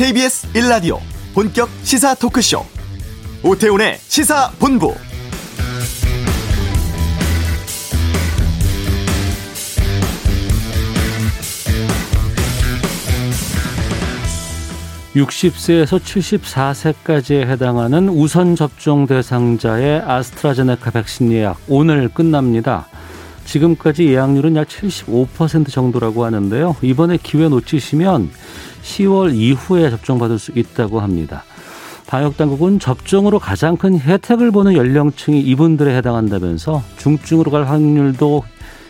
KBS 1라디오 본격 시사 토크쇼. 오태훈의 시사본부. (60세에서 74세까지에) 해당하는 우선 접종 대상자의 아스트라제네카 백신 예약. 오늘 끝납니다. 지금까지 예약률은 약 75% 정도라고 하는데요. 이번에 기회 놓치시면 10월 이후에 접종받을 수 있다고 합니다. 방역당국은 접종으로 가장 큰 혜택을 보는 연령층이 이분들에 해당한다면서 중증으로 갈 확률도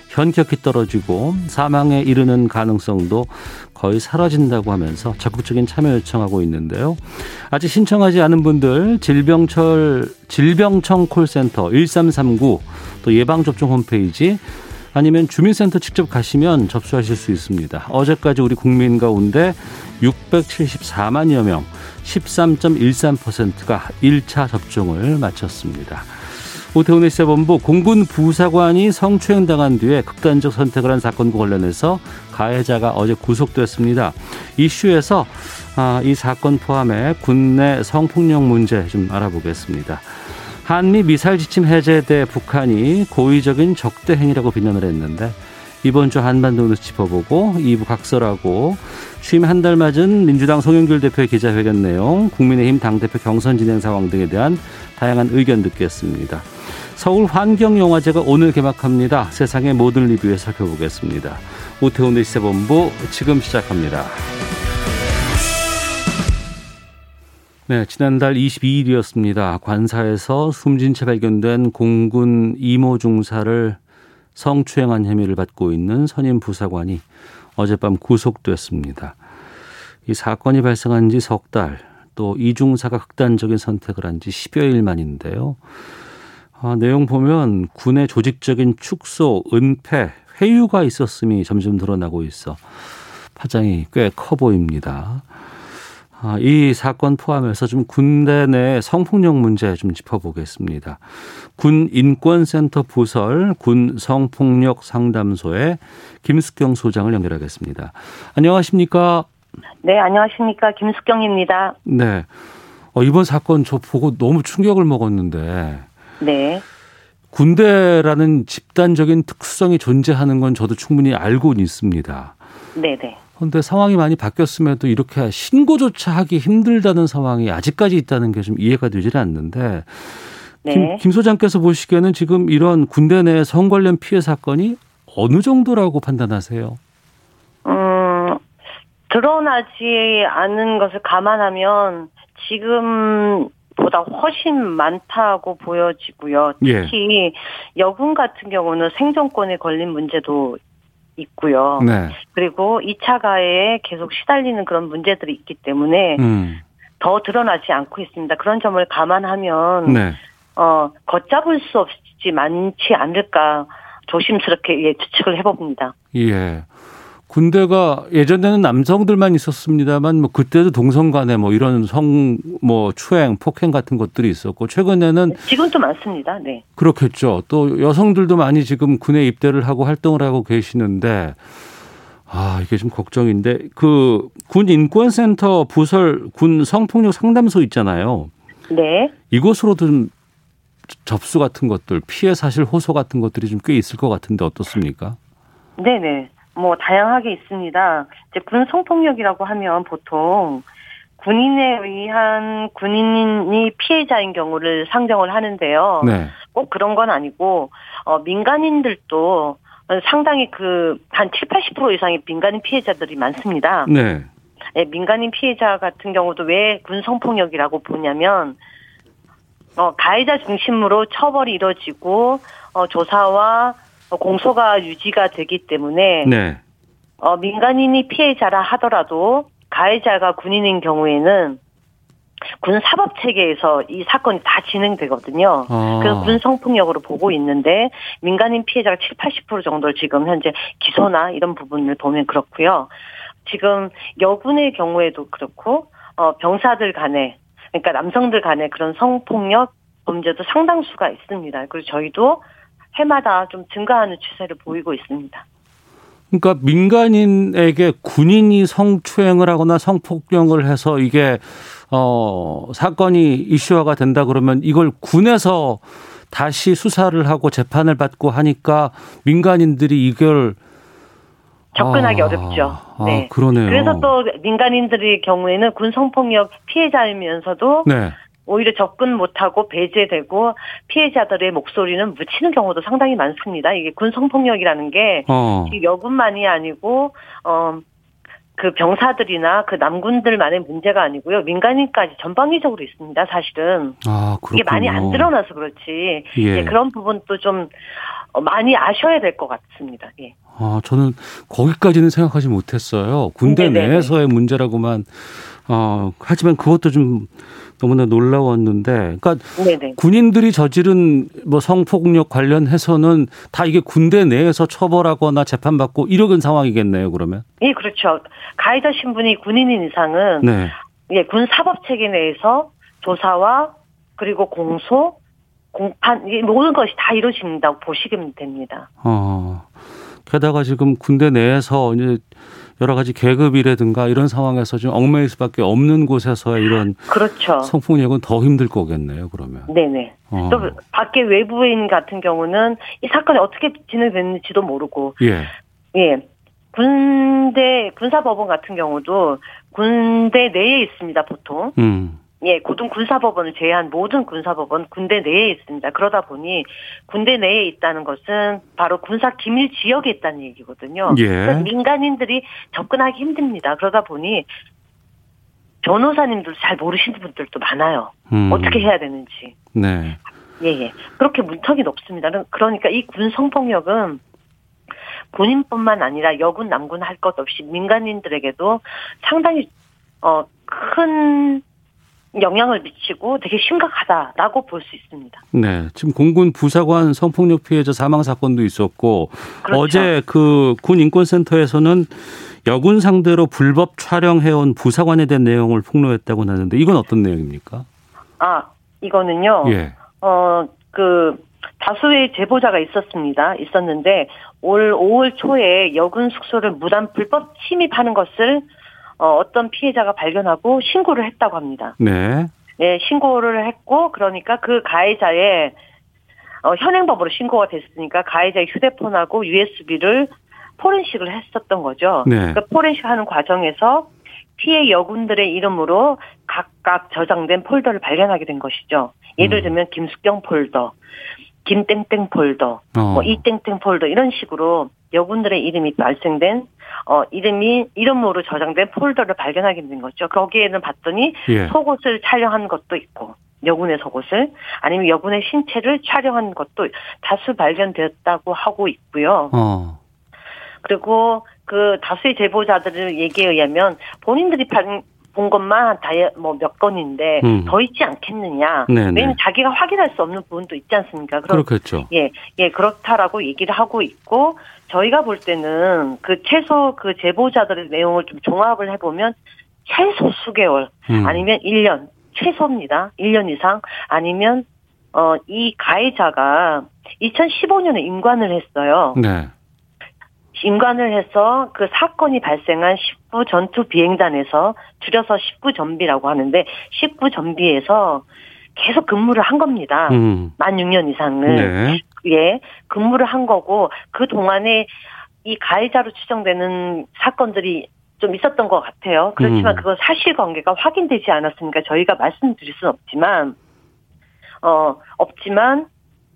현격히 떨어지고 사망에 이르는 가능성도 거의 사라진다고 하면서 적극적인 참여 요청하고 있는데요. 아직 신청하지 않은 분들 질병철 질병청 콜센터 1339 또 예방접종 홈페이지 아니면 주민센터 직접 가시면 접수하실 수 있습니다. 어제까지 우리 국민 가운데 674만여 명, 13.13%가 1차 접종을 마쳤습니다. 오태훈의 시사본부 공군 부사관이 성추행당한 뒤에 극단적 선택을 한 사건과 관련해서 가해자가 어제 구속됐습니다. 이슈에서 아, 이 사건 포함해 군내 성폭력 문제 좀 알아보겠습니다. 한미 미사일 지침 해제에 대해 북한이 고의적인 적대 행위라고 비난을 했는데 이번 주 한반도 뉴스 짚어보고 2부 각설하고 취임 한 달 맞은 민주당 송영길 대표의 기자회견 내용, 국민의힘 당대표 경선 진행 상황 등에 대한 다양한 의견 듣겠습니다. 서울 환경영화제가 오늘 개막합니다. 세상의 모든 리뷰에 살펴보겠습니다. 오태훈의 시세본부 지금 시작합니다. 네, 지난달 22일이었습니다. 관사에서 숨진 채 발견된 공군 이모 중사를 성추행한 혐의를 받고 있는 선임 부사관이 어젯밤 구속됐습니다. 이 사건이 발생한 지 석 달, 또 이중사가 극단적인 선택을 한 지 10여일 만인데요. 아, 내용 보면 군의 조직적인 축소, 은폐, 회유가 있었음이 점점 드러나고 있어 파장이 꽤 커 보입니다. 아, 이 사건 포함해서 좀 군대 내 성폭력 문제 좀 짚어보겠습니다. 군 인권센터 부설 군 성폭력 상담소의 김숙경 소장을 연결하겠습니다. 안녕하십니까? 네, 안녕하십니까? 김숙경입니다. 네. 어, 이번 사건 저 보고 너무 충격을 먹었는데. 네. 군대라는 집단적인 특성이 존재하는 건 저도 충분히 알고 있습니다. 네네. 네. 그런데 상황이 많이 바뀌었음에도 이렇게 신고조차 하기 힘들다는 상황이 아직까지 있다는 게 좀 이해가 되질 않는데 네. 김, 김 소장께서 보시기에는 지금 이런 군대 내 성 관련 피해 사건이 어느 정도라고 판단하세요? 음, 드러나지 않은 것을 감안하면 지금 보다 훨씬 많다고 보여지고요. 예. 특히 예. 여군 같은 경우는 생존권에 걸린 문제도 있고요. 네. 그리고 2차 가해에 계속 시달리는 그런 문제들이 있기 때문에 음. 더 드러나지 않고 있습니다. 그런 점을 감안하면 네. 어, 걷잡을 수 없이 많지 않을까 조심스럽게 예, 추측을 해봅니다. 예. 군대가 예전에는 남성들만 있었습니다만 뭐 그때도 동성 간에 뭐 이런 성 뭐 추행, 폭행 같은 것들이 있었고 최근에는 지금도 많습니다. 네. 그렇겠죠. 또 여성들도 많이 지금 군에 입대를 하고 활동을 하고 계시는데 아, 이게 좀 걱정인데 그 군 인권센터 부설 군 성폭력 상담소 있잖아요. 네. 이곳으로도 좀 접수 같은 것들, 피해 사실 호소 같은 것들이 좀 꽤 있을 것 같은데 어떻습니까? 네네. 뭐 다양하게 있습니다. 이제 군 성폭력이라고 하면 보통 군인에 의한 군인이 피해자인 경우를 상정을 하는데요. 네. 꼭 그런 건 아니고 어 민간인들도 상당히 그 한 7, 80% 이상의 민간인 피해자들이 많습니다. 네. 네, 민간인 피해자 같은 경우도 왜 군 성폭력이라고 보냐면 어 가해자 중심으로 처벌이 이루어지고 어 조사와 어, 공소가 유지가 되기 때문에 네. 어, 민간인이 피해자라 하더라도 가해자가 군인인 경우에는 군 사법 체계에서 이 사건이 다 진행되거든요. 아. 그래서 군 성폭력으로 보고 있는데 민간인 피해자가 7, 80% 정도를 지금 현재 기소나 이런 부분을 보면 그렇고요. 지금 여군의 경우에도 그렇고 어 병사들 간에 그러니까 남성들 간에 그런 성폭력 범죄도 상당수가 있습니다. 그리고 저희도 해마다 좀 증가하는 추세를 보이고 있습니다. 그러니까 민간인에게 군인이 성추행을 하거나 성폭력을 해서 이게 어 사건이 이슈화가 된다 그러면 이걸 군에서 다시 수사를 하고 재판을 받고 하니까 민간인들이 이걸 접근하기 아, 어렵죠. 아, 네. 그러네요. 그래서 또 민간인들의 경우에는 군 성폭력 피해자이면서도 네. 오히려 접근 못하고 배제되고 피해자들의 목소리는 묻히는 경우도 상당히 많습니다. 이게 군 성폭력이라는 게 어. 여군만이 아니고 어. 그 병사들이나 그 남군들만의 문제가 아니고요. 민간인까지 전방위적으로 있습니다. 사실은. 아, 이게 많이 안 드러나서 그렇지. 예. 그런 부분도 좀 많이 아셔야 될 것 같습니다. 예. 아, 저는 거기까지는 생각하지 못했어요. 군대 네네네. 내에서의 문제라고만 어, 하지만 그것도 좀 너무나 놀라웠는데, 그러니까 네네. 군인들이 저지른 뭐 성폭력 관련해서는 다 이게 군대 내에서 처벌하거나 재판받고 이러는 상황이겠네요. 그러면? 예, 그렇죠. 가해자 신분이 군인인 이상은 네. 예, 군 사법 체계 내에서 조사와 그리고 공소, 공판 이 모든 것이 다 이루어진다고 보시면 됩니다. 어. 게다가 지금 군대 내에서 이제 여러 가지 계급이라든가 이런 상황에서 좀 얽매일 수밖에 없는 곳에서의 이런 그렇죠. 성폭력은 더 힘들 거겠네요. 그러면. 네네. 어. 또 밖에 외부인 같은 경우는 이 사건이 어떻게 진행됐는지도 모르고. 예. 예. 군대 군사법원 같은 경우도 군대 내에 있습니다 보통. 음. 예, 고등 군사법원을 제외한 모든 군사법원 군대 내에 있습니다. 그러다 보니 군대 내에 있다는 것은 바로 군사 기밀 지역에 있다는 얘기거든요. 예. 민간인들이 접근하기 힘듭니다. 그러다 보니 변호사님들 잘 모르시는 분들도 많아요. 음. 어떻게 해야 되는지. 네. 예, 예. 그렇게 문턱이 높습니다. 그러니까 이 군 성폭력은 군인뿐만 아니라 여군, 남군 할 것 없이 민간인들에게도 상당히 어큰 영향을 미치고 되게 심각하다라고 볼 수 있습니다. 네, 지금 공군 부사관 성폭력 피해자 사망 사건도 있었고 그렇죠. 어제 그 군 인권센터에서는 여군 상대로 불법 촬영해온 부사관에 대한 내용을 폭로했다고 하는데 이건 어떤 내용입니까? 아, 이거는요. 예. 어, 그 다수의 제보자가 있었습니다. 있었는데 올 5월 초에 여군 숙소를 무단 불법 침입하는 것을 어, 어떤 피해자가 발견하고 신고를 했다고 합니다. 네. 네, 신고를 했고 그러니까 그 가해자의 어, 현행법으로 신고가 됐으니까 가해자의 휴대폰하고 USB를 forensic을 했었던 거죠. 네. 그 포렌식 하는 과정에서 피해 여군들의 이름으로 각각 저장된 폴더를 발견하게 된 것이죠. 예를 음. 들면 김숙경 폴더, 김땡땡 폴더, 어. 뭐 이땡땡 폴더 이런 식으로 여군들의 이름이 발생된 어 이름이 이름으로 저장된 폴더를 발견하게 된 거죠. 거기에는 봤더니 예. 속옷을 촬영한 것도 있고 여군의 속옷을 아니면 여군의 신체를 촬영한 것도 다수 발견되었다고 하고 있고요. 어. 그리고 그 다수의 제보자들의 얘기에 의하면 본인들이 본 것만 다뭐몇 건인데 음. 더 있지 않겠느냐. 네네. 왜냐면 자기가 확인할 수 없는 부분도 있지 않습니까? 그럼, 그렇겠죠. 예, 예 그렇다라고 얘기를 하고 있고 저희가 볼 때는 그 최소 그 제보자들의 내용을 좀 종합을 해보면 최소 수개월 음. 아니면 1년 최소입니다. 1년 이상 아니면 어 이 가해자가 2015년에 임관을 했어요. 네. 임관을 해서 그 사건이 발생한 19 전투 비행단에서 줄여서 19 전비라고 하는데 19 전비에서 계속 근무를 한 겁니다. 음. 만 6년 이상을. 네. 예, 근무를 한 거고 그 동안에 이 가해자로 추정되는 사건들이 좀 있었던 것 같아요. 그렇지만 음. 그건 사실관계가 확인되지 않았으니까 저희가 말씀드릴 수는 없지만 어 없지만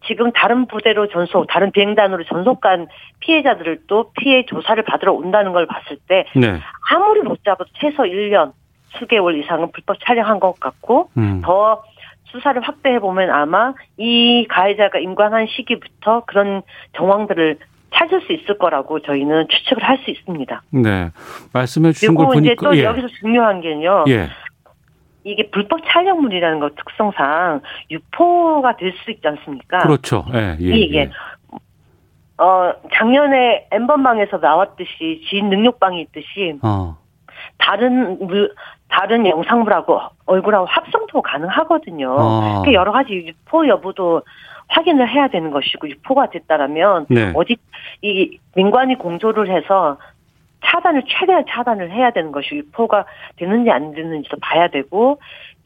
지금 다른 부대로 전속, 다른 비행단으로 전속간 피해자들을 또 피해 조사를 받으러 온다는 걸 봤을 때 네. 아무리 못 잡아도 최소 1년 수개월 이상은 불법 촬영한 것 같고 음. 더 수사를 확대해 보면 아마 이 가해자가 임관한 시기부터 그런 정황들을 찾을 수 있을 거라고 저희는 추측을 할 수 있습니다. 네, 말씀해 주신 걸 보니까 이제 또 예. 여기서 중요한 게요. 예. 이게 불법 촬영물이라는 것 특성상 유포가 될 수 있지 않습니까? 그렇죠. 예, 예, 이게 예. 어 작년에 엠번방에서 나왔듯이 지인 능력방이 있듯이 어. 다른 물 다른 영상물하고 얼굴하고 합성도 가능하거든요. 어. 그 여러 가지 유포 여부도 확인을 해야 되는 것이고 유포가 됐다라면 네. 어디 이 민관이 공조를 해서 차단을 최대한 차단을 해야 되는 것이 유포가 되는지 안 되는지도 봐야 되고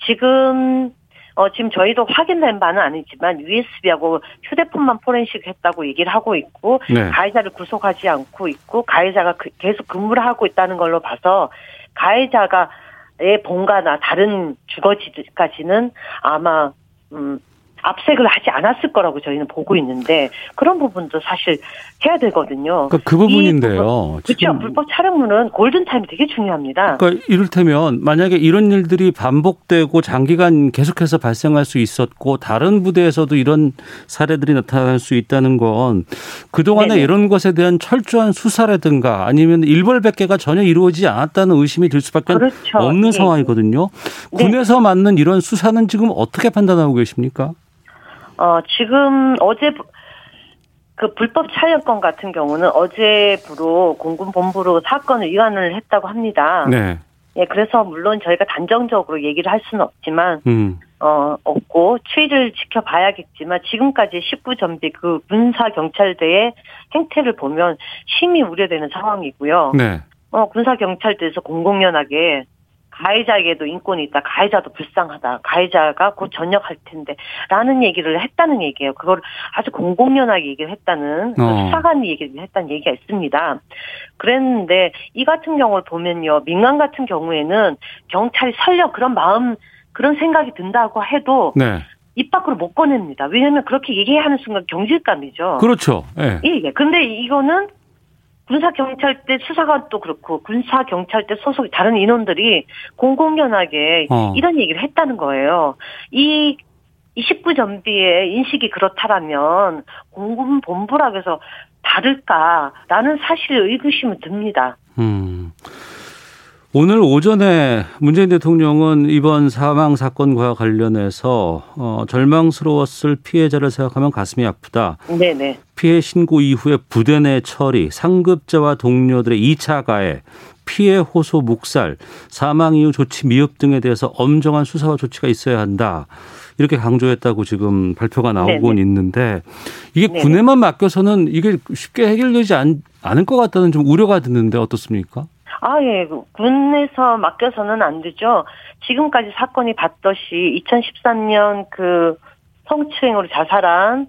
지금 어, 지금 저희도 확인된 바는 아니지만 USB하고 휴대폰만 포렌식 했다고 얘기를 하고 있고 네. 가해자를 구속하지 않고 있고 가해자가 그, 계속 근무를 하고 있다는 걸로 봐서 가해자가의 본가나 다른 주거지까지는 아마 음 압색을 하지 않았을 거라고 저희는 보고 있는데 그런 부분도 사실 해야 되거든요. 그러니까 그 부분인데요. 그렇죠. 불법 촬영물은 골든 타임이 되게 중요합니다. 그러니까 이를테면 만약에 이런 일들이 반복되고 장기간 계속해서 발생할 수 있었고 다른 부대에서도 이런 사례들이 나타날 수 있다는 건 그동안에 네네. 이런 것에 대한 철저한 수사라든가 아니면 일벌백계가 전혀 이루어지지 않았다는 의심이 들 수밖에 그렇죠. 없는 네. 상황이거든요. 군에서 네. 맞는 이런 수사는 지금 어떻게 판단하고 계십니까? 어, 지금 어제 그 불법 촬영권 같은 경우는 어제부로 공군본부로 사건을 위반을 했다고 합니다. 네. 예, 그래서 물론 저희가 단정적으로 얘기를 할 수는 없지만, 음. 어, 없고, 추이를 지켜봐야겠지만, 지금까지 19전비 그 군사경찰대의 행태를 보면 심히 우려되는 상황이고요. 네. 어, 군사경찰대에서 공공연하게 가해자에게도 인권이 있다. 가해자도 불쌍하다. 가해자가 곧 전역할 텐데. 라는 얘기를 했다는 얘기예요. 그걸 아주 공공연하게 얘기를 했다는, 그 어. 수사관이 얘기를 했다는 얘기가 있습니다. 그랬는데, 이 같은 경우를 보면요. 민간 같은 경우에는 경찰이 설령 그런 마음, 그런 생각이 든다고 해도, 네. 입 밖으로 못 꺼냅니다. 왜냐하면 그렇게 얘기하는 순간 경질감이죠. 그렇죠. 예. 예. 예. 근데 이거는 군사경찰대 수사관도 그렇고 군사경찰대 소속 다른 인원들이 공공연하게 어. 이런 얘기를 했다는 거예요. 이 29 전비의 인식이 그렇다라면 공군본부라 해서 다를까라는 사실 의구심은 듭니다. 음. 오늘 오전에 문재인 대통령은 이번 사망 사건과 관련해서 어, 절망스러웠을 피해자를 생각하면 가슴이 아프다. 네네. 피해 신고 이후에 부대 내 처리, 상급자와 동료들의 2차 가해, 피해 호소 묵살, 사망 이후 조치 미흡 등에 대해서 엄정한 수사와 조치가 있어야 한다. 이렇게 강조했다고 지금 발표가 나오고 있는데 이게. 군에만 맡겨서는 이게 쉽게 해결되지 않, 않을 것 같다는 좀 우려가 드는데 어떻습니까? 아, 예. 그 군에서 맡겨서는 안 되죠. 지금까지 사건이 봤듯이 2013년 그 성추행으로 자살한,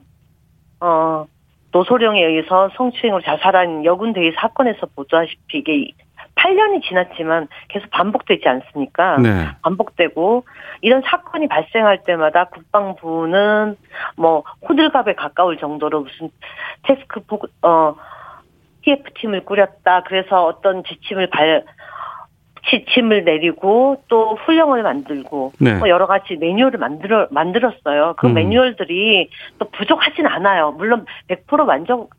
어, 노소령에 의해서 성추행으로 자살한 여군대의 사건에서 보다시피 이게 8년이 지났지만 계속 반복되지 않습니까? 네. 반복되고 이런 사건이 발생할 때마다 국방부는 뭐 호들갑에 가까울 정도로 무슨 테스크 어 TF팀을 꾸렸다. 그래서 어떤 지침을 발, 지침을 내리고 또 훈령을 만들고 네. 뭐 여러 가지 매뉴얼을 만들어 만들었어요. 그 음. 매뉴얼들이 또 부족하진 않아요. 물론 100% 만족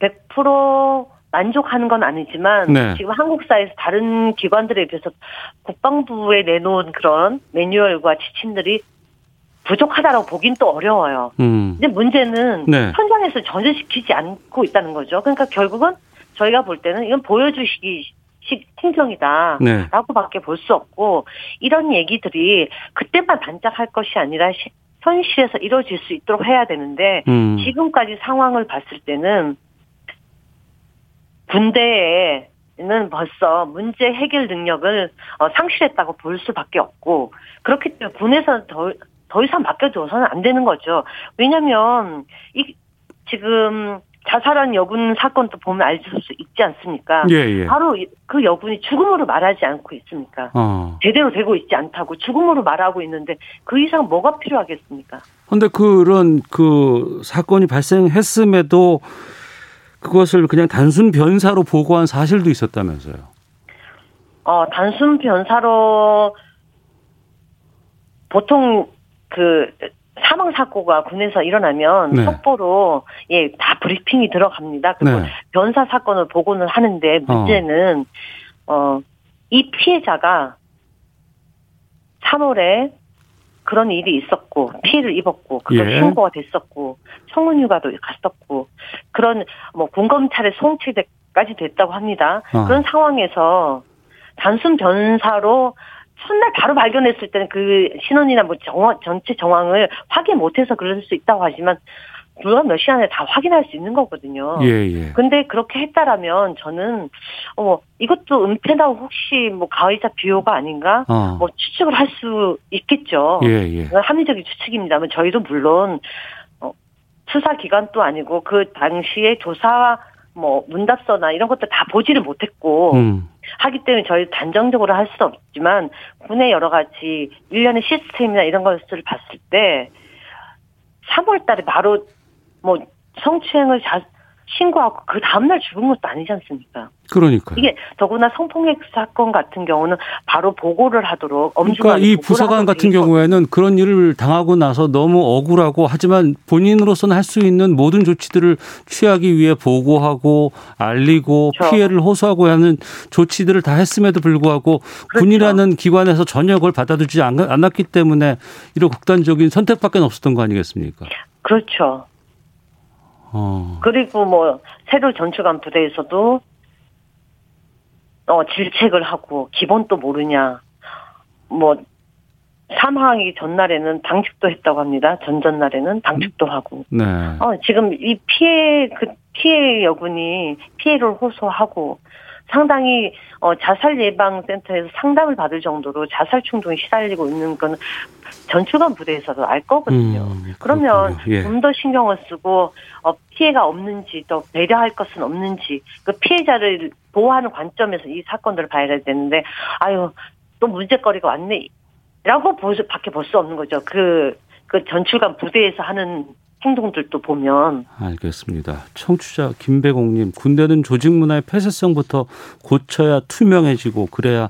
100% 만족하는 건 아니지만 네. 지금 한국사에서 다른 기관들에 비해서 국방부에 내놓은 그런 매뉴얼과 지침들이 부족하다라고 보긴 또 어려워요. 음. 근데 문제는 네. 현장에서 전제시키지 않고 있다는 거죠. 그러니까 결국은 저희가 볼 때는 이건 보여주시기 식 행정이다. 네. 라고밖에 볼수 없고 이런 얘기들이 그때만 반짝할 것이 아니라 현실에서 이루어질 수 있도록 해야 되는데 음. 지금까지 상황을 봤을 때는 군대에 는 벌써 문제 해결 능력을 어, 상실했다고 볼 수밖에 없고 그렇기 때문에 군에서 더, 더 이상 맡겨줘서는 안 되는 거죠. 왜냐하면 이 지금 자살한 여군 사건도 보면 알 수 있지 않습니까? 예, 예. 바로 그 여군이 죽음으로 말하지 않고 있습니까? 어. 제대로 되고 있지 않다고 죽음으로 말하고 있는데 그 이상 뭐가 필요하겠습니까? 그런데 그런 그 사건이 발생했음에도 그것을 그냥 단순 변사로 보고한 사실도 있었다면서요? 어, 단순 변사로 보통 그 사망 사고가 군에서 일어나면 네. 속보로 예 다 브리핑이 들어갑니다. 그리고 네. 변사 사건을 보고는 하는데 문제는 어 이 피해자가 3월에 그런 일이 있었고 피해를 입었고 그걸 예. 신고가 됐었고 청문휴가도 갔었고 그런 뭐 군검찰에 송치까지 됐다고 합니다. 어. 그런 상황에서 단순 변사로 첫날 바로 발견했을 때는 그 신원이나 뭐 정황, 전체 정황을 확인 못해서 그럴 수 있다고 하지만 불과 몇 시간에 다 확인할 수 있는 거거든요. 예, 예. 근데 그렇게 했다라면 저는 어 이것도 은폐나 혹시 뭐 가해자 비호가 아닌가 어. 뭐 추측을 할 수 있겠죠. 예, 예. 합리적인 추측입니다만 저희도 물론 어, 수사 기관도 아니고 그 당시에 조사 뭐 문답서나 이런 것들 다 보지를 못했고 음. 하기 때문에 저희 단정적으로 할 수는 없지만 군의 여러 가지 일련의 시스템이나 이런 것들을 봤을 때 3월 달에 바로 뭐 성추행을 자, 신고하고 그 다음날 죽은 것도 아니지 않습니까? 그러니까. 이게 더구나 성폭력 사건 같은 경우는 바로 보고를 하도록 그러니까 이 부사관 같은 경우에는 그런 일을 당하고 나서 너무 억울하고 하지만 본인으로서는 할 수 있는 모든 조치들을 취하기 위해 보고하고 알리고 그렇죠. 피해를 호소하고 하는 조치들을 다 했음에도 불구하고 그렇죠. 군이라는 기관에서 전혀 그걸 받아들이지 않았기 때문에 이런 극단적인 선택밖에 없었던 거 아니겠습니까? 그렇죠. 어. 그리고 뭐 새로 전출한 부대에서도 어 질책을 하고 기본도 모르냐 뭐 사망하기 전날에는 당직도 했다고 합니다. 전전날에는 당직도 하고. 네. 어 지금 이 피해 그 피해 여군이 피해를 호소하고 상당히 어, 자살 예방 센터에서 상담을 받을 정도로 자살 충동에 시달리고 있는 건 전출관 부대에서도 알 거거든요. 음, 그러면 예. 좀더 신경을 쓰고 어, 피해가 없는지 또 배려할 것은 없는지 그 피해자를 보호하는 관점에서 이 사건들을 봐야 되는데 아유 또 문제거리가 왔네. 라고 밖에 볼 수 없는 거죠. 그, 그 전출관 부대에서 하는 행동들도 보면 알겠습니다. 청취자 김배공님 군대는 조직 문화의 폐쇄성부터 고쳐야 투명해지고 그래야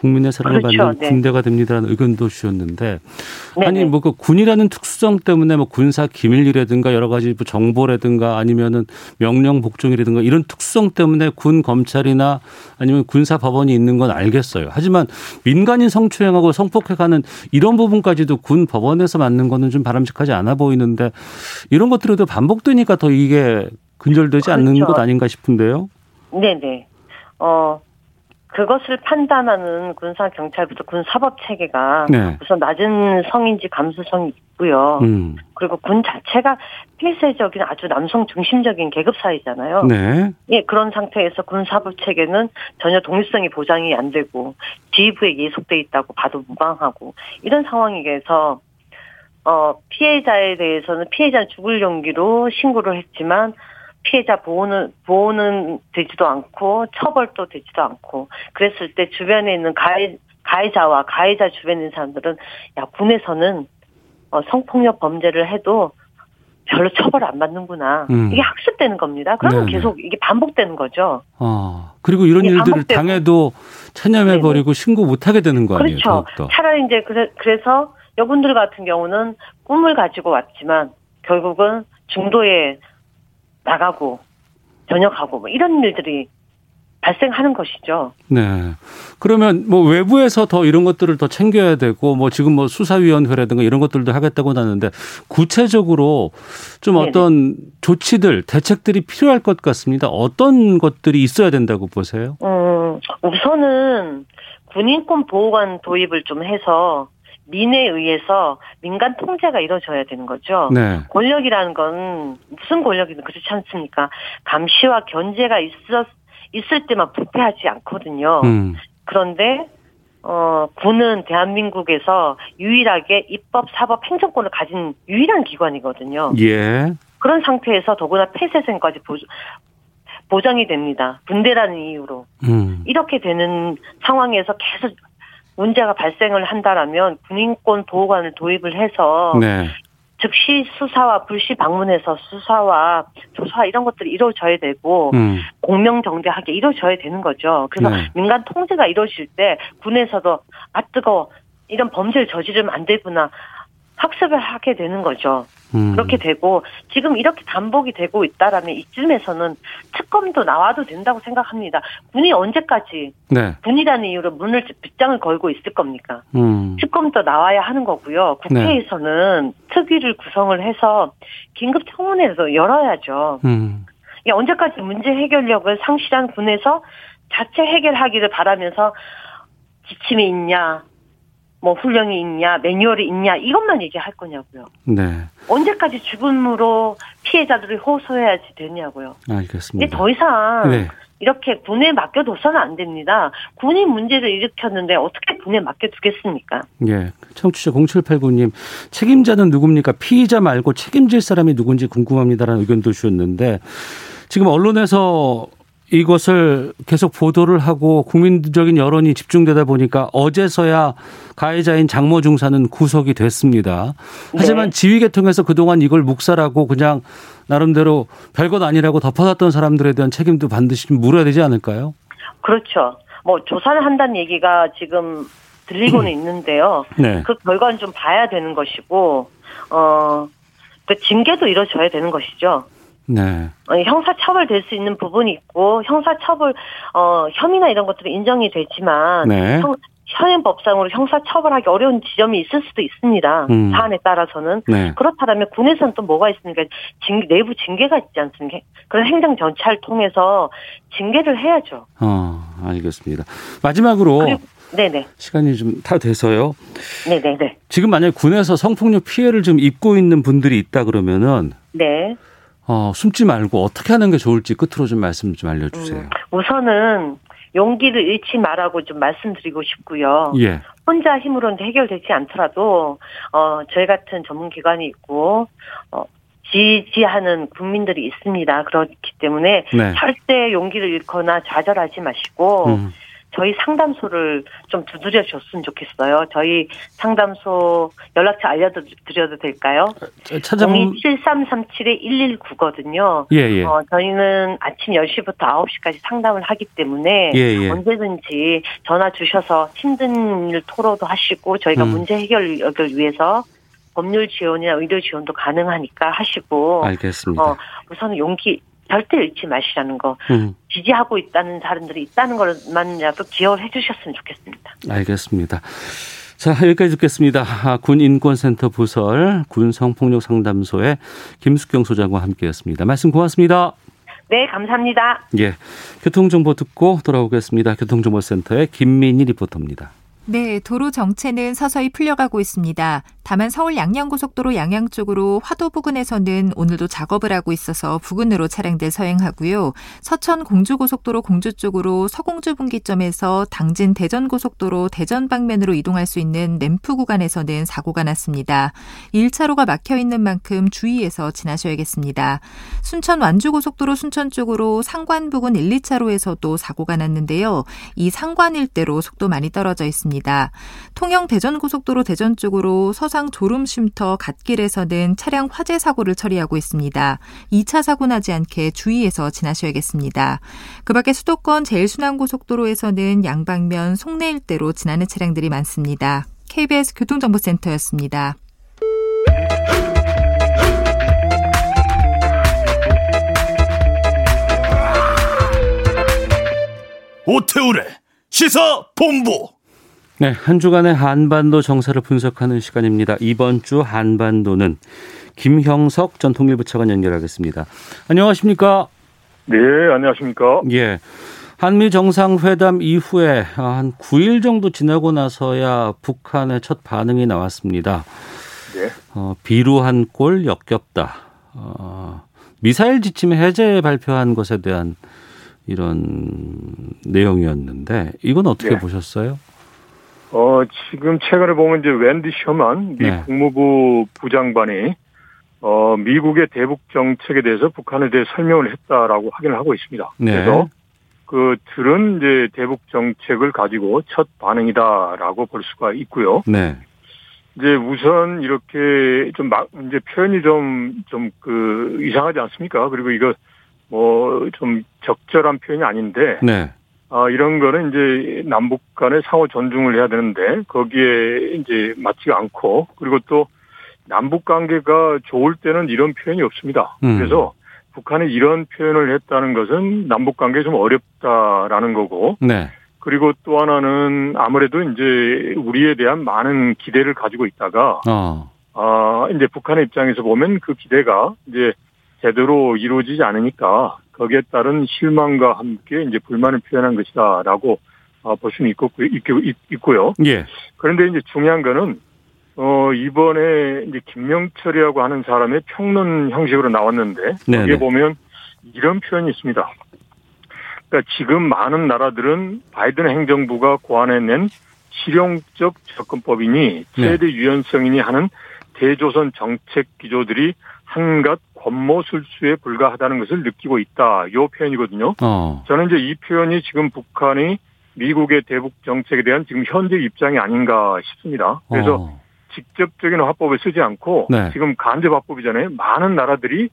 국민의 사랑을 그렇죠. 받는 네. 군대가 됩니다라는 의견도 주셨는데 네네. 아니 뭐 그 군이라는 특수성 때문에 뭐 군사 기밀이라든가 여러 가지 뭐 정보라든가 아니면은 명령 복종이라든가 이런 특수성 때문에 군 검찰이나 아니면 군사 법원이 있는 건 알겠어요. 하지만 민간인 성추행하고 성폭행하는 이런 부분까지도 군 법원에서 맞는 거는 좀 바람직하지 않아 보이는데 이런 것들에도 반복되니까 더 이게 근절되지 그렇죠. 않는 것 아닌가 싶은데요. 네네. 어 그것을 판단하는 군사 경찰부터 군 사법 체계가 네. 우선 낮은 성인지 감수성이 있고요. 음. 그리고 군 자체가 폐쇄적인 아주 남성 중심적인 계급 사회잖아요. 네. 예, 그런 상태에서 군 사법 체계는 전혀 독립성이 보장이 안 되고 지휘부에 예속돼 있다고 봐도 무방하고 이런 상황에서 어 피해자에 대해서는 피해자 죽을 용기로 신고를 했지만 피해자 보호는 보호는 되지도 않고 처벌도 되지도 않고 그랬을 때 주변에 있는 가해 가해자와 가해자 주변에 있는 사람들은 야 군에서는 어, 성폭력 범죄를 해도 별로 처벌 안 받는구나. 음. 이게 학습되는 겁니다. 그러면 네네. 계속 이게 반복되는 거죠. 아, 그리고 이런 일들을 반복되고. 당해도 체념해버리고 신고 못하게 되는 거 아니에요? 그렇죠. 더욱더. 차라리 이제 그래, 그래서 여분들 같은 경우는 꿈을 가지고 왔지만 결국은 중도에 나가고 전역하고 뭐 이런 일들이 발생하는 것이죠. 네. 그러면 뭐 외부에서 더 이런 것들을 더 챙겨야 되고 뭐 지금 뭐 수사위원회라든가 이런 것들도 하겠다고 하는데 구체적으로 좀 네네. 어떤 조치들 대책들이 필요할 것 같습니다. 어떤 것들이 있어야 된다고 보세요? 음, 우선은 군인권 보호관 도입을 좀 해서 민에 의해서 민간 통제가 이루어져야 되는 거죠. 네. 권력이라는 건 무슨 권력이든 그렇지 않습니까? 감시와 견제가 있었 있을 때만 부패하지 않거든요. 음. 그런데 어 군은 대한민국에서 유일하게 입법, 사법, 행정권을 가진 유일한 기관이거든요. 예. 그런 상태에서 더구나 폐쇄생까지 보, 보장이 됩니다. 분대라는 이유로. 음. 이렇게 되는 상황에서 계속 문제가 발생을 한다라면 군인권 보호관을 도입을 해서 네. 즉시 수사와 불시 방문해서 수사와 조사 이런 것들이 이루어져야 되고 음. 공명정대하게 이루어져야 되는 거죠. 그래서 네. 민간 통제가 이루어질 때 군에서도 아 뜨거 이런 범죄를 저지르면 안 되구나 학습을 하게 되는 거죠. 음. 그렇게 되고 지금 이렇게 반복이 되고 있다라면 이쯤에서는 특검도 나와도 된다고 생각합니다. 군이 언제까지 네. 군이라는 이유로 문을 빗장을 걸고 있을 겁니까? 음. 특검도 나와야 하는 거고요. 국회에서는 네. 특위를 구성을 해서 긴급 청문회도 열어야죠. 음. 언제까지 문제 해결력을 상실한 군에서 자체 해결하기를 바라면서 지침이 있냐, 뭐 훈령이 있냐, 매뉴얼이 있냐 이것만 얘기할 거냐고요. 네. 언제까지 죽음으로 피해자들이 호소해야지 되냐고요. 알겠습니다. 근데 더 이상 네. 이렇게 군에 맡겨둬서는 안 됩니다. 군이 문제를 일으켰는데 어떻게 군에 맡겨두겠습니까? 예. 청취자 0789님, 책임자는 누굽니까? 피의자 말고 책임질 사람이 누군지 궁금합니다라는 의견도 주셨는데, 지금 언론에서 이것을 계속 보도를 하고 국민적인 여론이 집중되다 보니까 어제서야 가해자인 장모 중사는 구속이 됐습니다. 하지만 네. 지휘 계통에서 그동안 이걸 묵살하고 그냥 나름대로 별것 아니라고 덮어놨던 사람들에 대한 책임도 반드시 물어야 되지 않을까요? 그렇죠. 뭐 조사를 한다는 얘기가 지금 들리고는 있는데요. 네. 그 결과는 좀 봐야 되는 것이고, 어, 그 징계도 이루어져야 되는 것이죠. 네. 어, 형사 처벌 될 수 있는 부분이 있고 형사 처벌 어 혐의나 이런 것들이 인정이 되지만 네. 형, 현행법상으로 형사 처벌하기 어려운 지점이 있을 수도 있습니다. 음. 사안에 따라서는 네. 그렇다면 군에서는 또 뭐가 있습니까? 징, 내부 징계가 있지 않습니까? 그런 행정 절차를 통해서 징계를 해야죠. 어, 알겠습니다. 마지막으로 네네. 시간이 좀 다 돼서요. 네네네. 지금 만약 군에서 성폭력 피해를 좀 입고 있는 분들이 있다 그러면은 네. 어, 숨지 말고 어떻게 하는 게 좋을지 끝으로 좀 말씀 좀 알려주세요. 음, 우선은 용기를 잃지 말라고 좀 말씀드리고 싶고요. 예. 혼자 힘으로는 해결되지 않더라도 어 저희 같은 전문 기관이 있고 어 지지하는 국민들이 있습니다. 그렇기 때문에 네. 절대 용기를 잃거나 좌절하지 마시고 음. 저희 상담소를 좀 두드려 줬으면 좋겠어요. 저희 상담소 연락처 알려드려도 될까요? 찾아보면 7337-119거든요. 예, 예. 어, 저희는 아침 10시부터 9시까지 상담을 하기 때문에 예, 예. 언제든지 전화 주셔서 힘든 일 토로도 하시고 저희가 음. 문제 해결을 위해서 법률 지원이나 의료 지원도 가능하니까 하시고 알겠습니다. 어, 우선 용기 절대 잃지 마시라는 거 음. 지지하고 있다는 사람들이 있다는 것만이라도 기억을 해주셨으면 좋겠습니다. 알겠습니다. 자 여기까지 듣겠습니다. 아, 군 인권센터 부설 군 성폭력 상담소의 김숙경 소장과 함께했습니다. 말씀 고맙습니다. 네, 감사합니다. 예, 교통정보 듣고 돌아오겠습니다. 교통정보센터의 김민희 리포터입니다. 네, 도로 정체는 서서히 풀려가고 있습니다. 다만 서울 양양고속도로 양양 쪽으로 화도 부근에서는 오늘도 작업을 하고 있어서 부근으로 차량들 서행하고요. 서천 공주고속도로 공주 쪽으로 서공주 분기점에서 당진 대전고속도로 대전 방면으로 이동할 수 있는 램프 구간에서는 사고가 났습니다. 1차로가 막혀 있는 만큼 주의해서 지나셔야겠습니다. 순천 완주고속도로 순천 쪽으로 상관 부근 1, 2차로에서도 사고가 났는데요. 이 상관 일대로 속도 많이 떨어져 있습니다. 통영 대전고속도로 대전 쪽으로 서상 졸음쉼터 갓길에서는 차량 화재 사고를 처리하고 있습니다. 2차 사고 나지 않게 주의해서 지나셔야겠습니다. 그 밖에 수도권 제일순환고속도로에서는 양방면 송내 일대로 지나는 차량들이 많습니다. KBS 교통정보센터였습니다. 오태우래 시사 본부 네, 한 주간의 한반도 정세를 분석하는 시간입니다. 이번 주 한반도는 김형석 전 통일부 차관 연결하겠습니다. 안녕하십니까? 네, 안녕하십니까? 예. 한미 정상회담 이후에 한 9일 정도 지나고 나서야 북한의 첫 반응이 나왔습니다. 네. 어, 비루한 꼴 역겹다. 어, 미사일 지침 해제 발표한 것에 대한 이런 내용이었는데 이건 어떻게 네. 보셨어요? 어, 지금 최근에 보면 이제 웬디 셔만 미 네. 국무부 부장관이 어, 미국의 대북 정책에 대해서 북한에 대해 설명을 했다라고 확인을 하고 있습니다. 네. 그래서 그 들은 이제 대북 정책을 가지고 첫 반응이다라고 볼 수가 있고요. 네. 이제 우선 이렇게 좀 막, 이제 표현이 좀, 좀 그 이상하지 않습니까? 그리고 이거 뭐 좀 적절한 표현이 아닌데. 네. 아, 이런 거는 이제 남북 간의 상호 존중을 해야 되는데 거기에 이제 맞지가 않고 그리고 또 남북 관계가 좋을 때는 이런 표현이 없습니다. 음. 그래서 북한이 이런 표현을 했다는 것은 남북 관계 좀 어렵다라는 거고. 네. 그리고 또 하나는 아무래도 이제 우리에 대한 많은 기대를 가지고 있다가 어. 아, 이제 북한의 입장에서 보면 그 기대가 이제 제대로 이루어지지 않으니까 거기에 따른 실망과 함께 이제 불만을 표현한 것이다라고 어, 볼 수는 있고, 있고요. 예. 그런데 이제 중요한 거는, 어, 이번에 이제 김명철이라고 하는 사람의 평론 형식으로 나왔는데, 네네. 여기에 보면 이런 표현이 있습니다. 그러니까 지금 많은 나라들은 바이든 행정부가 고안해낸 실용적 접근법이니 네. 최대 유연성이니 하는 대조선 정책 기조들이 한갓 권모술수에 불과하다는 것을 느끼고 있다. 요 표현이거든요. 어. 저는 이제 이 표현이 지금 북한이 미국의 대북 정책에 대한 지금 현재 입장이 아닌가 싶습니다. 그래서 어. 직접적인 화법을 쓰지 않고 네. 지금 간접 화법이잖아요. 많은 나라들이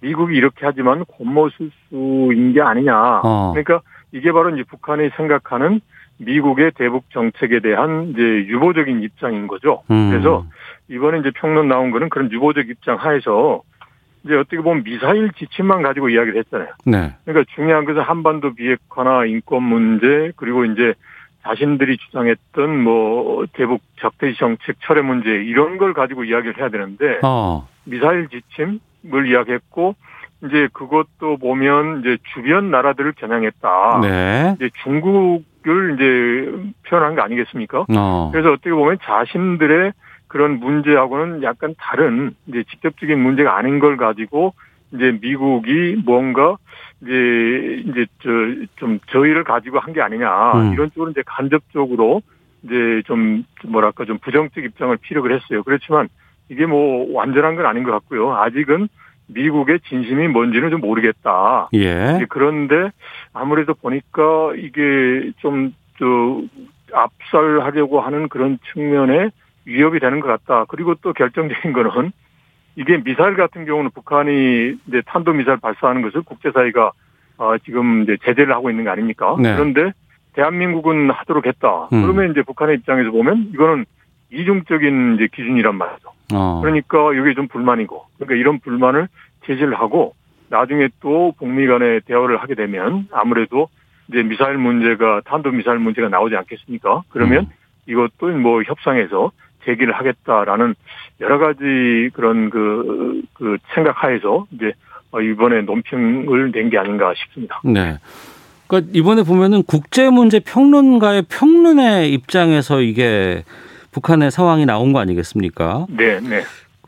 미국이 이렇게 하지만 권모술수인 게 아니냐. 어. 그러니까 이게 바로 이제 북한이 생각하는 미국의 대북 정책에 대한 이제 유보적인 입장인 거죠. 음. 그래서 이번에 이제 평론 나온 거는 그런 유보적 입장 하에서 이제 어떻게 보면 미사일 지침만 가지고 이야기를 했잖아요. 네. 그러니까 중요한 것은 한반도 비핵화나 인권 문제 그리고 이제 자신들이 주장했던 뭐 대북 적대시 정책 철회 문제 이런 걸 가지고 이야기를 해야 되는데 어. 미사일 지침을 이야기했고 이제 그것도 보면 이제 주변 나라들을 겨냥했다. 네. 이제 중국을 이제 표현한 거 아니겠습니까? 어. 그래서 어떻게 보면 자신들의 그런 문제하고는 약간 다른 이제 직접적인 문제가 아닌 걸 가지고 이제 미국이 뭔가 이제 이제 저 좀 저희를 가지고 한 게 아니냐 음. 이런 쪽으로 이제 간접적으로 이제 좀 뭐랄까 좀 부정적 입장을 피력을 했어요. 그렇지만 이게 뭐 완전한 건 아닌 것 같고요. 아직은 미국의 진심이 뭔지는 좀 모르겠다. 예. 그런데 아무래도 보니까 이게 좀저 압살하려고 하는 그런 측면에 위협이 되는 것 같다. 그리고 또 결정적인 거는 이게 미사일 같은 경우는 북한이 이제 탄도 미사일 발사하는 것을 국제사회가 어 지금 이제 제재를 하고 있는 거 아닙니까? 네. 그런데 대한민국은 하도록 했다. 음. 그러면 이제 북한의 입장에서 보면 이거는 이중적인 이제 기준이란 말이죠. 어. 그러니까 이게 좀 불만이고, 그러니까 이런 불만을 제재를 하고 나중에 또 북미 간의 대화를 하게 되면 아무래도 이제 미사일 문제가 탄도 미사일 문제가 나오지 않겠습니까? 그러면 음. 이것도 뭐 협상에서 제기를 하겠다라는 여러 가지 그런 그, 그 생각하에서 이제 이번에 논평을 낸 게 아닌가 싶습니다. 네. 그러니까 이번에 보면은 국제 문제 평론가의 평론의 입장에서 이게 북한의 상황이 나온 거 아니겠습니까? 네, 네.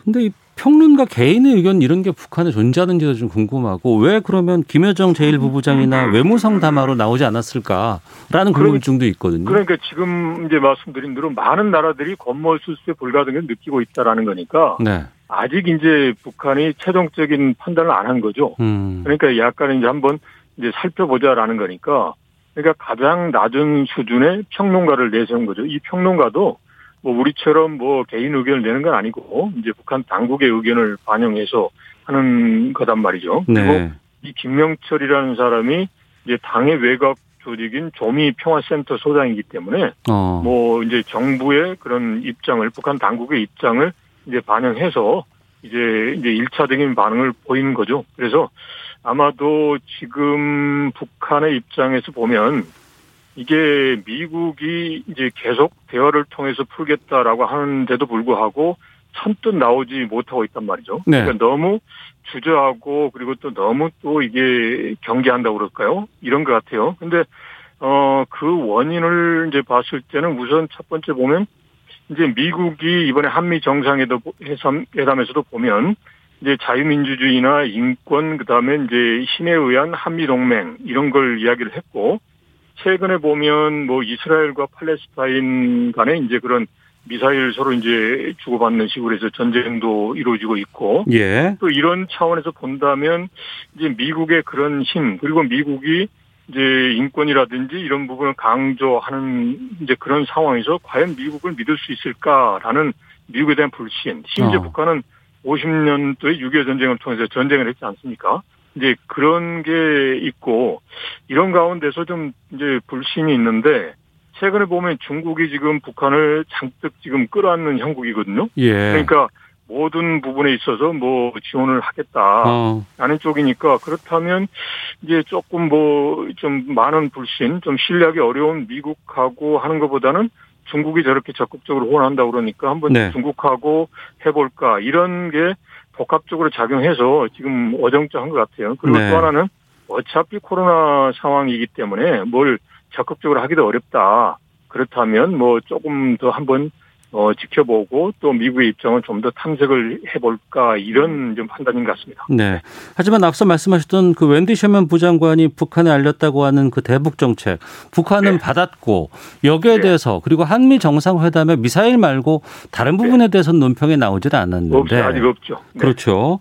근데 이 평론가 개인의 의견 이런 게 북한에 존재하는지도 좀 궁금하고 왜 그러면 김여정 제1부부장이나 외무성 담화로 나오지 않았을까라는 궁금증도 있거든요. 그러니까 지금 이제 말씀드린 대로 많은 나라들이 권모술수에 불가능을 느끼고 있다라는 거니까 네. 아직 이제 북한이 최종적인 판단을 안 한 거죠. 음. 그러니까 약간 이제 한번 이제 살펴보자라는 거니까 그러니까 가장 낮은 수준의 평론가를 내세운 거죠. 이 평론가도 뭐 우리처럼 뭐 개인 의견을 내는 건 아니고 이제 북한 당국의 의견을 반영해서 하는 거단 말이죠. 네. 그리고 이 김명철이라는 사람이 이제 당의 외곽 조직인 조미 평화센터 소장이기 때문에 어. 뭐 이제 정부의 그런 입장을 북한 당국의 입장을 이제 반영해서 이제 이제 일차적인 반응을 보이는 거죠. 그래서 아마도 지금 북한의 입장에서 보면 이게 미국이 이제 계속 대화를 통해서 풀겠다라고 하는데도 불구하고 선뜻 나오지 못하고 있단 말이죠. 네. 그러니까 너무 주저하고 그리고 또 너무 또 이게 경계한다고 그럴까요? 이런 것 같아요. 근데 어 그 원인을 이제 봤을 때는 우선 첫 번째 보면 이제 미국이 이번에 한미 정상회담 회담에서도 보면 이제 자유민주주의나 인권 그다음에 이제 신에 의한 한미 동맹 이런 걸 이야기를 했고 최근에 보면 뭐 이스라엘과 팔레스타인 간에 이제 그런 미사일 서로 이제 주고받는 식으로 해서 전쟁도 이루어지고 있고 예. 또 이런 차원에서 본다면 이제 미국의 그런 힘 그리고 미국이 이제 인권이라든지 이런 부분을 강조하는 이제 그런 상황에서 과연 미국을 믿을 수 있을까라는 미국에 대한 불신 심지어 어. 북한은 50년도에 6.25 전쟁을 통해서 전쟁을 했지 않습니까? 이제 그런 게 있고 이런 가운데서 좀 이제 불신이 있는데 최근에 보면 중국이 지금 북한을 잔뜩 지금 끌어안는 형국이거든요. 예. 그러니까 모든 부분에 있어서 뭐 지원을 하겠다 어. 쪽이니까 그렇다면 이제 조금 뭐 좀 많은 불신, 좀 신뢰하기 어려운 미국하고 하는 것보다는 중국이 저렇게 적극적으로 후원한다 그러니까 한번 네. 중국하고 해볼까 이런 게 복합적으로 작용해서 지금 어정쩡한 것 같아요. 그리고 네. 또 하나는 어차피 코로나 상황이기 때문에 뭘 적극적으로 하기도 어렵다. 그렇다면 뭐 조금 더 한번 어, 지켜보고 또 미국의 입장을 좀 더 탐색을 해볼까 이런 좀 판단인 것 같습니다. 네. 하지만 앞서 말씀하셨던 그 웬디 셔먼 부장관이 북한에 알렸다고 하는 그 대북 정책, 북한은 네. 받았고 여기에 네. 대해서 그리고 한미 정상회담에 미사일 말고 다른 네. 부분에 대해서는 논평이 나오질 않았는데 없죠. 아직 없죠. 네. 그렇죠.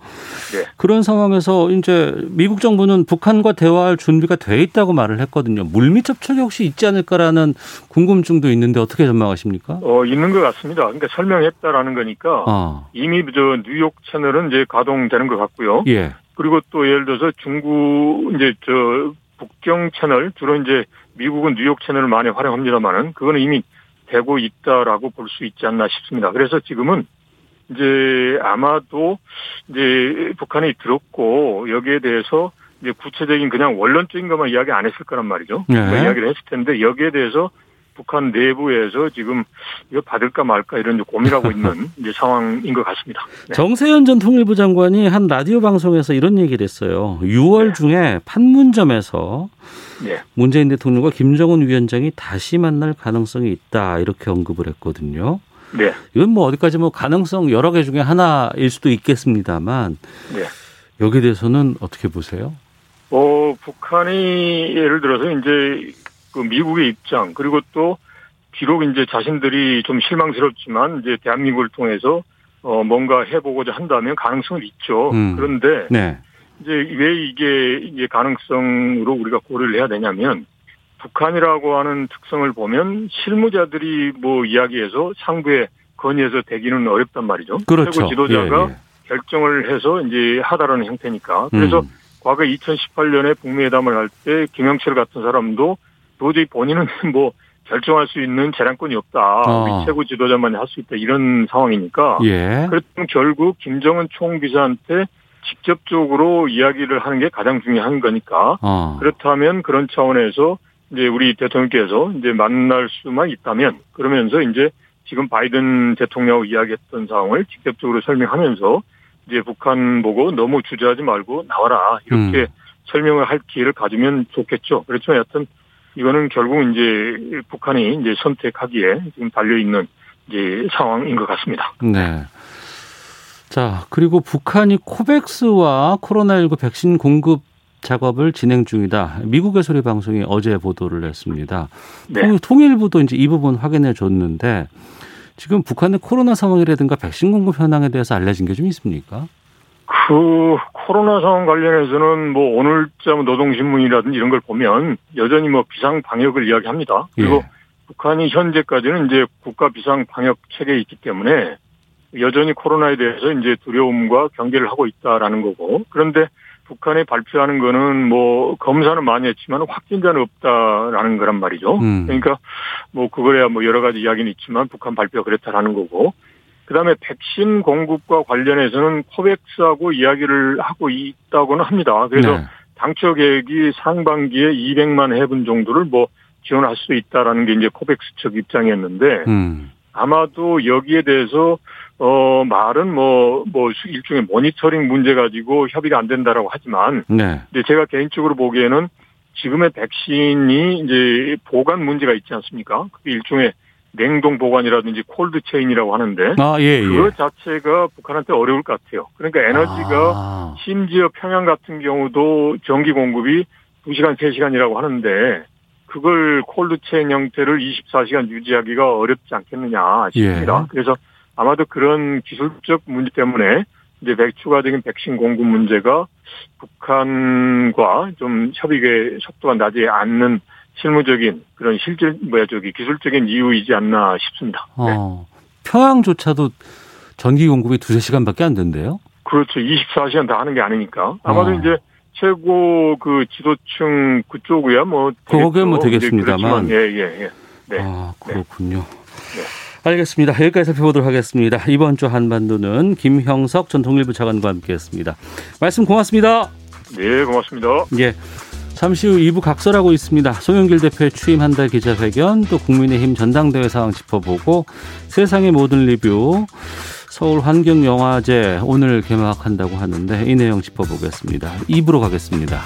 네. 그런 상황에서 이제 미국 정부는 북한과 대화할 준비가 돼 있다고 말을 했거든요. 물밑 접촉이 혹시 있지 않을까라는 궁금증도 있는데 어떻게 전망하십니까? 어, 있는 것 같습니다. 맞습니다. 그러니까 설명했다라는 거니까 어. 이미 저 뉴욕 채널은 이제 가동되는 것 같고요. 예. 그리고 또 예를 들어서 중국 이제 저 북경 채널 주로 이제 미국은 뉴욕 채널을 많이 활용합니다만은 그거는 이미 되고 있다라고 볼 수 있지 않나 싶습니다. 그래서 지금은 이제 아마도 이제 북한이 들었고 여기에 대해서 이제 구체적인 그냥 원론적인 것만 이야기 안 했을 거란 말이죠. 네. 그 이야기를 했을 텐데 여기에 대해서 북한 내부에서 지금 이거 받을까 말까 이런 고민하고 있는 이제 상황인 것 같습니다. 네. 정세현 전 통일부 장관이 한 라디오 방송에서 이런 얘기를 했어요. 6월 네. 중에 판문점에서 네. 문재인 대통령과 김정은 위원장이 다시 만날 가능성이 있다 이렇게 언급을 했거든요. 네. 이건 뭐 어디까지 뭐 가능성 여러 개 중에 하나일 수도 있겠습니다만 네. 여기에 대해서는 어떻게 보세요? 어, 북한이 예를 들어서 이제 그 미국의 입장 그리고 또 비록 이제 자신들이 좀 실망스럽지만 이제 대한민국을 통해서 어 뭔가 해보고자 한다면 가능성은 있죠. 음. 그런데 네. 이제 왜 이게 이제 가능성으로 우리가 고려를 해야 되냐면 북한이라고 하는 특성을 보면 실무자들이 뭐 이야기해서 상부에 건의해서 되기는 어렵단 말이죠. 그렇죠. 최고 지도자가 예, 예. 결정을 해서 이제 하다라는 형태니까. 그래서 음. 과거 2018년에 북미 회담을 할 때 김영철 같은 사람도 도저히 본인은 뭐 결정할 수 있는 재량권이 없다. 어. 최고 지도자만이 할 수 있다. 이런 상황이니까. 예. 그렇다면 결국 김정은 총비서한테 직접적으로 이야기를 하는 게 가장 중요한 거니까. 어. 그렇다면 그런 차원에서 이제 우리 대통령께서 이제 만날 수만 있다면 그러면서 이제 지금 바이든 대통령하고 이야기했던 상황을 직접적으로 설명하면서 이제 북한 보고 너무 주저하지 말고 나와라 이렇게 음. 설명을 할 기회를 가지면 좋겠죠. 그렇지만 여하튼 이거는 결국 이제 북한이 이제 선택하기에 지금 달려 있는 이제 상황인 것 같습니다. 네. 자, 그리고 북한이 코백스와 코로나19 백신 공급 작업을 진행 중이다. 미국의 소리 방송이 어제 보도를 했습니다. 네. 통일부도 이제 이 부분 확인해 줬는데 지금 북한의 코로나 상황이라든가 백신 공급 현황에 대해서 알려진 게 좀 있습니까? 그 코로나 상황 관련해서는 뭐 오늘자 뭐 노동신문이라든지 이런 걸 보면 여전히 뭐 비상 방역을 이야기합니다. 그리고 예. 북한이 현재까지는 이제 국가 비상 방역 체계에 있기 때문에 여전히 코로나에 대해서 이제 두려움과 경계를 하고 있다라는 거고 그런데 북한이 발표하는 거는 뭐 검사는 많이 했지만 확진자는 없다라는 거란 말이죠. 음. 그러니까 뭐 그거야 뭐 여러 가지 이야기는 있지만 북한 발표가 그랬다라는 거고 그다음에 백신 공급과 관련해서는 코백스하고 이야기를 하고 있다고는 합니다. 그래서 네. 당초 계획이 상반기에 200만 회분 정도를 뭐 지원할 수 있다라는 게 이제 코백스 측 입장이었는데 음. 아마도 여기에 대해서 어 말은 뭐뭐 뭐 일종의 모니터링 문제 가지고 협의가 안 된다라고 하지만 네. 근데 제가 개인적으로 보기에는 지금의 백신이 이제 보관 문제가 있지 않습니까? 그게 일종의 냉동 보관이라든지 cold chain이라고 하는데 아, 예, 예. 그 자체가 북한한테 어려울 것 같아요. 그러니까 에너지가 아. 심지어 평양 같은 경우도 전기 공급이 2시간, 3시간이라고 하는데 그걸 cold chain 형태를 24시간 유지하기가 어렵지 않겠느냐 싶습니다. 예. 그래서 아마도 그런 기술적 문제 때문에 이제 추가적인 백신 공급 문제가 북한과 좀 협의의 속도가 나지 않는 실무적인 그런 실제 뭐야 저기 기술적인 이유이지 않나 싶습니다. 네. 어, 평양조차도 전기 공급이 두세 시간밖에 안 된대요. 그렇죠. 24시간 다 하는 게 아니니까. 아마도 어. 이제 최고 그 지도층 그쪽이야 뭐 그게 뭐 되겠습니다만. 예예 예, 예. 네. 아 그렇군요. 네. 알겠습니다. 여기까지 살펴보도록 하겠습니다. 이번 주 한반도는 김형석 전 통일부 차관과 함께했습니다. 말씀 고맙습니다. 네, 고맙습니다. 예. 잠시 후 2부 각설하고 있습니다. 송영길 대표의 취임 한 달 기자회견, 또 국민의힘 전당대회 상황 짚어보고 세상의 모든 리뷰, 서울 환경영화제 오늘 개막한다고 하는데 이 내용 짚어보겠습니다. 2부로 가겠습니다.